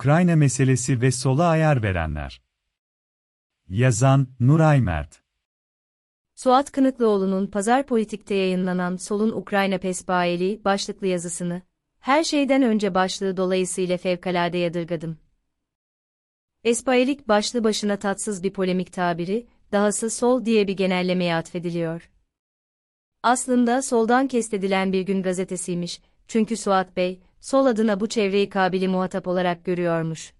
Ukrayna meselesi ve sola ayar verenler. Yazan, Nuray Mert. Suat Kınıklıoğlu'nun Pazar Politik'te yayınlanan Sol'un Ukrayna Pesbaeli başlıklı yazısını, her şeyden önce başlığı dolayısıyla fevkalade yadırgadım. Espayelik başlı başına tatsız bir polemik tabiri, dahası sol diye bir genellemeye atfediliyor. Aslında soldan kestedilen bir gün gazetesiymiş, çünkü Suat Bey, sol adına bu çevreyi kabili muhatap olarak görüyormuş.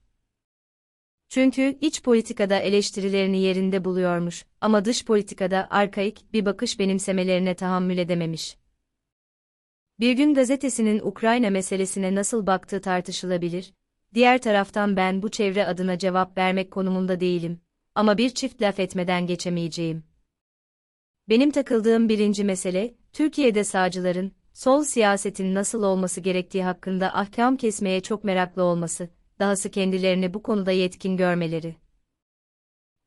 Çünkü iç politikada eleştirilerini yerinde buluyormuş ama dış politikada arkaik bir bakış benimsemelerine tahammül edememiş. Bir gün gazetesinin Ukrayna meselesine nasıl baktığı tartışılabilir, diğer taraftan ben bu çevre adına cevap vermek konumunda değilim ama bir çift laf etmeden geçemeyeceğim. Benim takıldığım birinci mesele, Türkiye'de sağcıların, sol siyasetin nasıl olması gerektiği hakkında ahkam kesmeye çok meraklı olması, dahası kendilerini bu konuda yetkin görmeleri.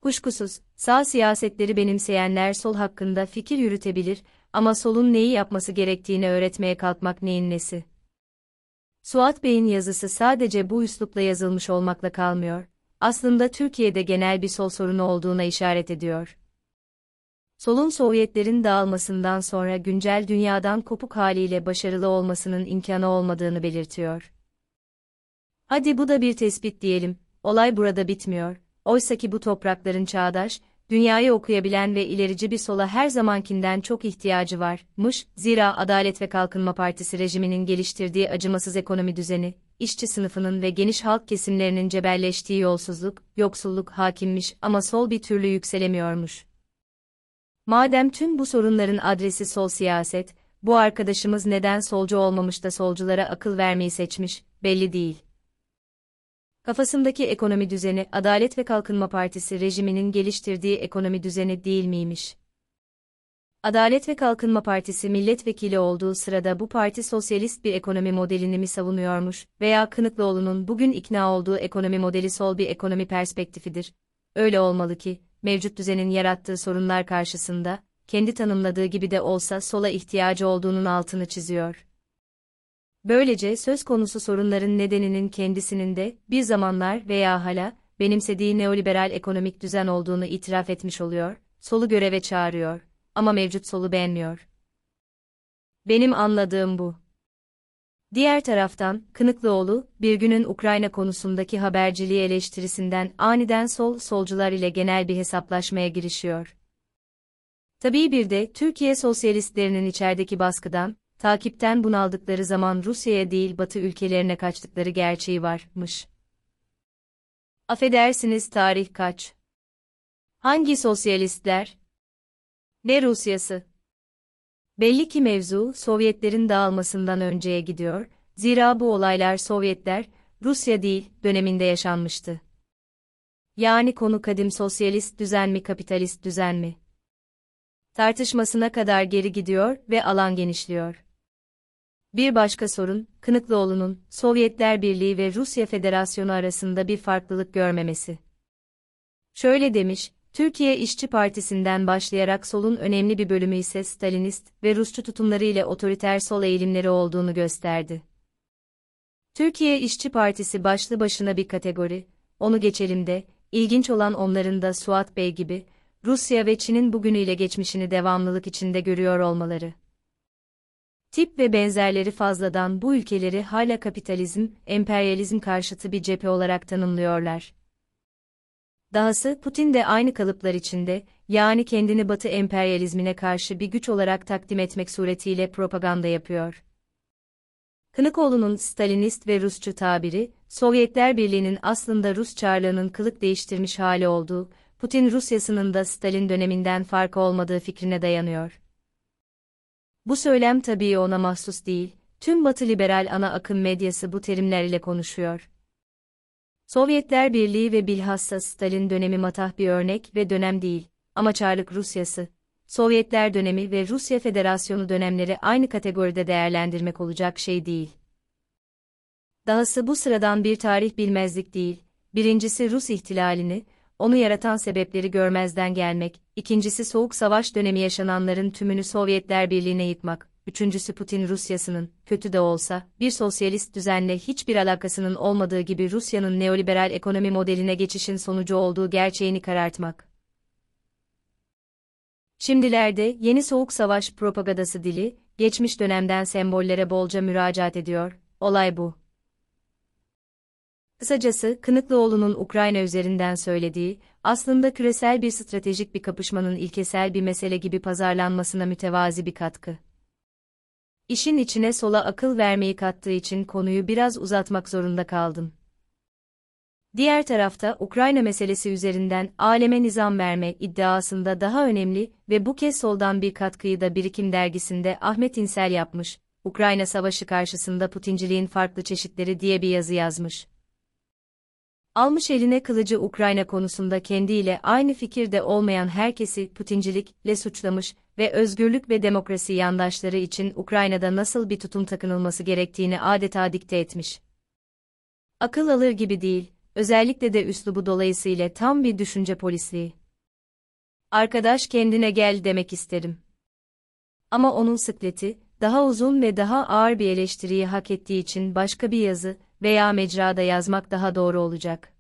Kuşkusuz, sağ siyasetleri benimseyenler sol hakkında fikir yürütebilir ama solun neyi yapması gerektiğini öğretmeye kalkmak neyin nesi? Suat Bey'in yazısı sadece bu üslupla yazılmış olmakla kalmıyor, aslında Türkiye'de genel bir sol sorunu olduğuna işaret ediyor. Solun Sovyetlerin dağılmasından sonra güncel dünyadan kopuk haliyle başarılı olmasının imkanı olmadığını belirtiyor. Hadi bu da bir tespit diyelim, olay burada bitmiyor. Oysaki bu toprakların çağdaş, dünyayı okuyabilen ve ilerici bir sola her zamankinden çok ihtiyacı varmış. Zira Adalet ve Kalkınma Partisi rejiminin geliştirdiği acımasız ekonomi düzeni, işçi sınıfının ve geniş halk kesimlerinin cebelleştiği yolsuzluk, yoksulluk hakimmiş ama sol bir türlü yükselemiyormuş. Madem tüm bu sorunların adresi sol siyaset, bu arkadaşımız neden solcu olmamış da solculara akıl vermeyi seçmiş, belli değil. Kafasındaki ekonomi düzeni Adalet ve Kalkınma Partisi rejiminin geliştirdiği ekonomi düzeni değil miymiş? Adalet ve Kalkınma Partisi milletvekili olduğu sırada bu parti sosyalist bir ekonomi modelini mi savunuyormuş veya Kınıklıoğlu'nun bugün ikna olduğu ekonomi modeli sol bir ekonomi perspektifidir. Öyle olmalı ki, mevcut düzenin yarattığı sorunlar karşısında, kendi tanımladığı gibi de olsa sola ihtiyacı olduğunun altını çiziyor. Böylece söz konusu sorunların nedeninin kendisinin de, bir zamanlar veya hala, benimsediği neoliberal ekonomik düzen olduğunu itiraf etmiş oluyor, solu göreve çağırıyor, ama mevcut solu beğenmiyor. Benim anladığım bu. Diğer taraftan, Kınıklıoğlu, bir günün Ukrayna konusundaki haberciliği eleştirisinden aniden sol solcular ile genel bir hesaplaşmaya girişiyor. Tabii bir de Türkiye sosyalistlerinin içerideki baskıdan, takipten bunaldıkları zaman Rusya'ya değil Batı ülkelerine kaçtıkları gerçeği varmış. Affedersiniz tarih kaç? Hangi sosyalistler? Ne Rusyası? Belli ki mevzu Sovyetlerin dağılmasından önceye gidiyor, zira bu olaylar Sovyetler, Rusya değil, döneminde yaşanmıştı. Yani konu kadim sosyalist düzen mi kapitalist düzen mi? Tartışmasına kadar geri gidiyor ve alan genişliyor. Bir başka sorun, Kınıklıoğlu'nun Sovyetler Birliği ve Rusya Federasyonu arasında bir farklılık görmemesi. Şöyle demiş, Türkiye İşçi Partisi'nden başlayarak solun önemli bir bölümü ise Stalinist ve Rusçu tutumları ile otoriter sol eğilimleri olduğunu gösterdi. Türkiye İşçi Partisi başlı başına bir kategori, onu geçelim de, ilginç olan onların da Suat Bey gibi, Rusya ve Çin'in bugünüyle geçmişini devamlılık içinde görüyor olmaları. Tip ve benzerleri fazladan bu ülkeleri hala kapitalizm, emperyalizm karşıtı bir cephe olarak tanımlıyorlar. Dahası Putin de aynı kalıplar içinde, yani kendini Batı emperyalizmine karşı bir güç olarak takdim etmek suretiyle propaganda yapıyor. Kınıkoğlu'nun Stalinist ve Rusçu tabiri, Sovyetler Birliği'nin aslında Rus çarlığının kılık değiştirmiş hali olduğu, Putin Rusyasının da Stalin döneminden farkı olmadığı fikrine dayanıyor. Bu söylem tabii ona mahsus değil, tüm Batı liberal ana akım medyası bu terimler ile konuşuyor. Sovyetler Birliği ve bilhassa Stalin dönemi matah bir örnek ve dönem değil, ama Çarlık Rusyası, Sovyetler dönemi ve Rusya Federasyonu dönemleri aynı kategoride değerlendirmek olacak şey değil. Dahası bu sıradan bir tarih bilmezlik değil, birincisi Rus ihtilalini, onu yaratan sebepleri görmezden gelmek, ikincisi Soğuk Savaş dönemi yaşananların tümünü Sovyetler Birliği'ne yıkmak, üçüncüsü Putin Rusyasının, kötü de olsa, bir sosyalist düzenle hiçbir alakasının olmadığı gibi Rusya'nın neoliberal ekonomi modeline geçişin sonucu olduğu gerçeğini karartmak. Şimdilerde yeni soğuk savaş propagandası dili, geçmiş dönemden sembollere bolca müracaat ediyor, olay bu. Kısacası, Kınıklıoğlu'nun Ukrayna üzerinden söylediği, aslında küresel bir stratejik bir kapışmanın ilkesel bir mesele gibi pazarlanmasına mütevazi bir katkı. İşin içine sola akıl vermeyi kattığı için konuyu biraz uzatmak zorunda kaldım. Diğer tarafta Ukrayna meselesi üzerinden aleme nizam verme iddiasında daha önemli ve bu kez soldan bir katkıyı da Birikim dergisinde Ahmet İnsel yapmış, Ukrayna Savaşı karşısında Putinciliğin farklı çeşitleri diye bir yazı yazmış. Almış eline kılıcı Ukrayna konusunda kendiyle aynı fikirde olmayan herkesi Putincilikle suçlamış ve özgürlük ve demokrasi yandaşları için Ukrayna'da nasıl bir tutum takınılması gerektiğini adeta dikte etmiş. Akıl alır gibi değil, özellikle de üslubu dolayısıyla tam bir düşünce polisliği. Arkadaş kendine gel demek isterim. Ama onun sıkleti, daha uzun ve daha ağır bir eleştiriyi hak ettiği için başka bir yazı veya mecrada yazmak daha doğru olacak.